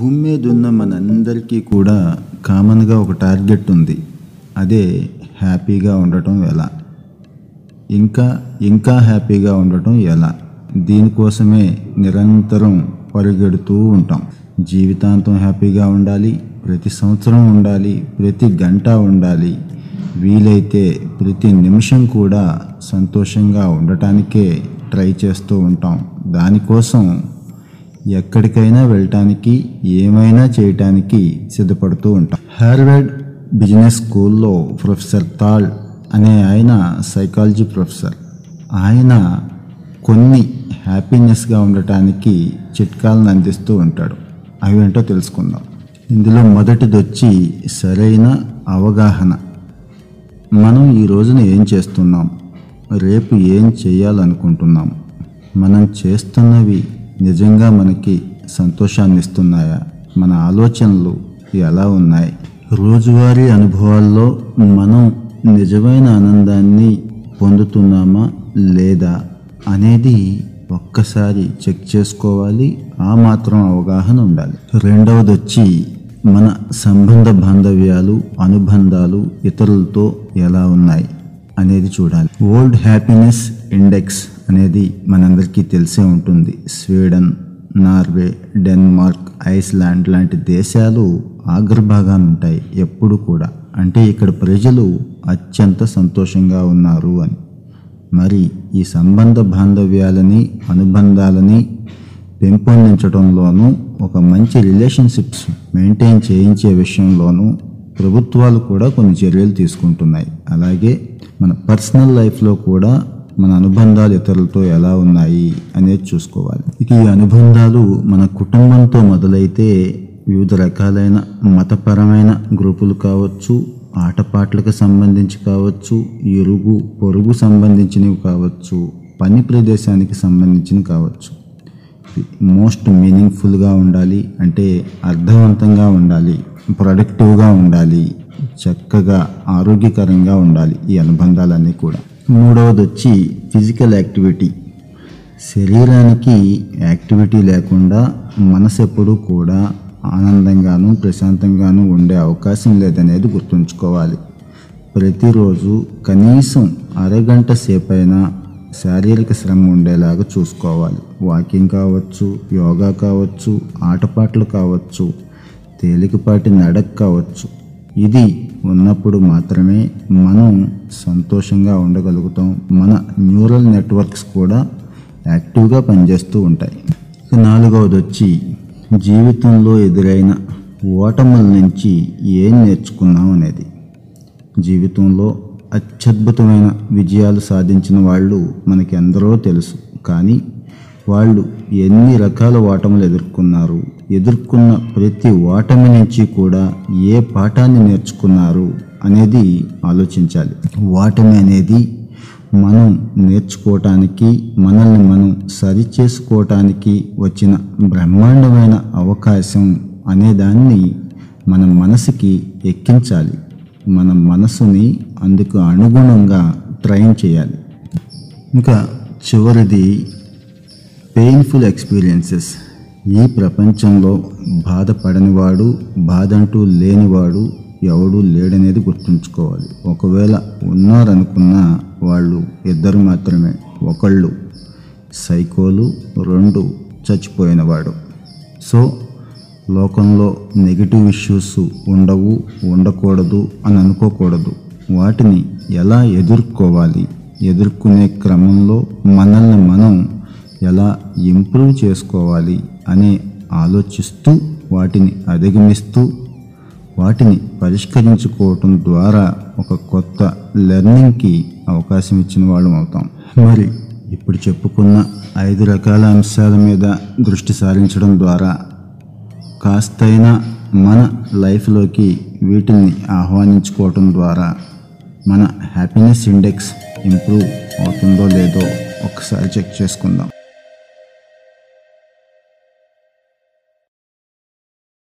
భూమి మీద ఉన్న మనందరికీ కూడా కామన్గా ఒక టార్గెట్ ఉంది. అదే హ్యాపీగా ఉండటం ఎలా? ఇంకా ఇంకా హ్యాపీగా ఉండటం ఎలా? దీనికోసమే నిరంతరం పరిగెడుతూ ఉంటాం. జీవితాంతం హ్యాపీగా ఉండాలి ప్రతి సంవత్సరం ఉండాలి ప్రతి గంట ఉండాలి. వీలైతే ప్రతి నిమిషం కూడా సంతోషంగా ఉండటానికే ట్రై చేస్తూ ఉంటాం. దానికోసం ఎక్కడికైనా వెళ్ళటానికి ఏమైనా చేయటానికి సిద్ధపడుతూ ఉంటాం. హార్వర్డ్ బిజినెస్ స్కూల్లో ప్రొఫెసర్ తాల్ అనే ఆయన సైకాలజీ ప్రొఫెసర్. ఆయన కొన్ని హ్యాపీనెస్గా ఉండటానికి చిట్కాలను అందిస్తూ ఉంటాడు. అవి ఏంటో తెలుసుకుందాం. ఇందులో మొదటిది వచ్చి సరైన అవగాహన. మనం ఈ రోజున ఏం చేస్తున్నాం? రేపు ఏం చేయాలనుకుంటున్నాం? మనం చేస్తున్నవి నిజంగా మనకి సంతోషాన్ని ఇస్తున్నాయా మన ఆలోచనలు ఎలా ఉన్నాయి? రోజువారీ అనుభవాల్లో మనం నిజమైన ఆనందాన్ని పొందుతున్నామా లేదా అనేది ఒక్కసారి చెక్ చేసుకోవాలి. ఆ మాత్రం అవగాహన ఉండాలి. రెండవది వచ్చి మన సంబంధ బాంధవ్యాలు అనుబంధాలు ఇతరులతో ఎలా ఉన్నాయి అనేది చూడాలి. వరల్డ్ హ్యాపీనెస్ ఇండెక్స్ అనేది మనందరికీ తెలిసే ఉంటుంది. స్వీడన్ నార్వే డెన్మార్క్ ఐస్లాండ్ లాంటి దేశాలు అగ్రభాగాన ఉంటాయి ఎప్పుడు కూడా. అంటే ఇక్కడ ప్రజలు అత్యంత సంతోషంగా ఉన్నారు అని. మరి ఈ సంబంధ బాంధవ్యాలని అనుబంధాలని పెంపొందించడంలోనూ ఒక మంచి రిలేషన్షిప్స్ మెయింటైన్ చేయించే విషయంలోనూ ప్రభుత్వాలు కూడా కొన్ని చర్యలు తీసుకుంటున్నాయి. అలాగే మన పర్సనల్ లైఫ్లో కూడా మన అనుబంధాలు ఇతరులతో ఎలా ఉన్నాయి అనేది చూసుకోవాలి. ఇక ఈ అనుబంధాలు మన కుటుంబంతో మొదలైతే వివిధ రకాలైన మతపరమైన గ్రూపులు కావచ్చు ఆటపాటలకు సంబంధించి కావచ్చు ఎరుగు పొరుగు సంబంధించినవి కావచ్చు పని ప్రదేశానికి సంబంధించినవి కావచ్చు. మోస్ట్ మీనింగ్ఫుల్గా ఉండాలి అంటే అర్థవంతంగా ఉండాలి ప్రొడక్టివ్గా ఉండాలి చక్కగా ఆరోగ్యకరంగా ఉండాలి ఈ అనుబంధాలన్నీ కూడా. మూడవది వచ్చి ఫిజికల్ యాక్టివిటీ. శరీరానికి యాక్టివిటీ లేకుండా మనసు ఎప్పుడూ కూడా ఆనందంగాను ప్రశాంతంగాను ఉండే అవకాశం లేదనేది గుర్తుంచుకోవాలి. ప్రతిరోజు కనీసం అరగంట సేపైనా శారీరక శ్రమ ఉండేలాగా చూసుకోవాలి. వాకింగ్ కావచ్చు యోగా కావచ్చు ఆటపాటలు కావచ్చు తేలికపాటి నడక కావచ్చు. ఇది ఉన్నప్పుడు మాత్రమే మనం సంతోషంగా ఉండగలుగుతాం. మన న్యూరల్ నెట్వర్క్స్ కూడా యాక్టివ్గా పనిచేస్తూ ఉంటాయి. నాలుగవది వచ్చి జీవితంలో ఎదురైన ఓటముల నుంచి ఏం నేర్చుకున్నాం అనేది. జీవితంలో అత్యద్భుతమైన విజయాలు సాధించిన వాళ్ళు మనకి ఎందరో తెలుసు. కానీ వాళ్ళు ఎన్ని రకాల ఓటములు ఎదుర్కొన్నారు? ఎదుర్కొన్న ప్రతి ఓటమి నుంచి కూడా ఏ పాఠాన్ని నేర్చుకున్నారు అనేది ఆలోచించాలి. ఓటమి అనేది మనం నేర్చుకోవటానికి మనల్ని మనం సరి చేసుకోవటానికి వచ్చిన బ్రహ్మాండమైన అవకాశం అనేదాన్ని మన మనసుకి ఎక్కించాలి. మన మనసుని అందుకు అనుగుణంగా ట్రైన్ చేయాలి. ఇంకా చివరిది పెయిన్ఫుల్ ఎక్స్పీరియన్సెస్ ఈ ప్రపంచంలో బాధపడనివాడు బాధ అంటూ లేనివాడు ఎవడూ లేడనేది గుర్తుంచుకోవాలి. ఒకవేళ ఉన్నారనుకున్నా వాళ్ళు ఇద్దరు మాత్రమే ఒకళ్ళు సైకోలు రెండు చచ్చిపోయినవాడు. సో లోకంలో నెగిటివ్ ఇష్యూస్ ఉండవు ఉండకూడదు అని అనుకోకూడదు. వాటిని ఎలా ఎదుర్కోవాలి? ఎదుర్కొనే క్రమంలో మనల్ని మనం ఎలా ఇంప్రూవ్ చేసుకోవాలి అనే ఆలోచిస్తూ వాటిని అధిగమిస్తూ వాటిని పరిష్కరించుకోవటం ద్వారా ఒక కొత్త లెర్నింగ్కి అవకాశం ఇచ్చిన వాళ్ళం అవుతాం. మరి ఇప్పుడు చెప్పుకున్న ఐదు రకాల అంశాల మీద దృష్టి సారించడం ద్వారా కాస్తైనా మన లైఫ్లోకి వీటిని ఆహ్వానించుకోవటం ద్వారా మన హ్యాపీనెస్ ఇండెక్స్ ఇంప్రూవ్ అవుతుందో లేదో ఒకసారి చెక్ చేసుకుందాం.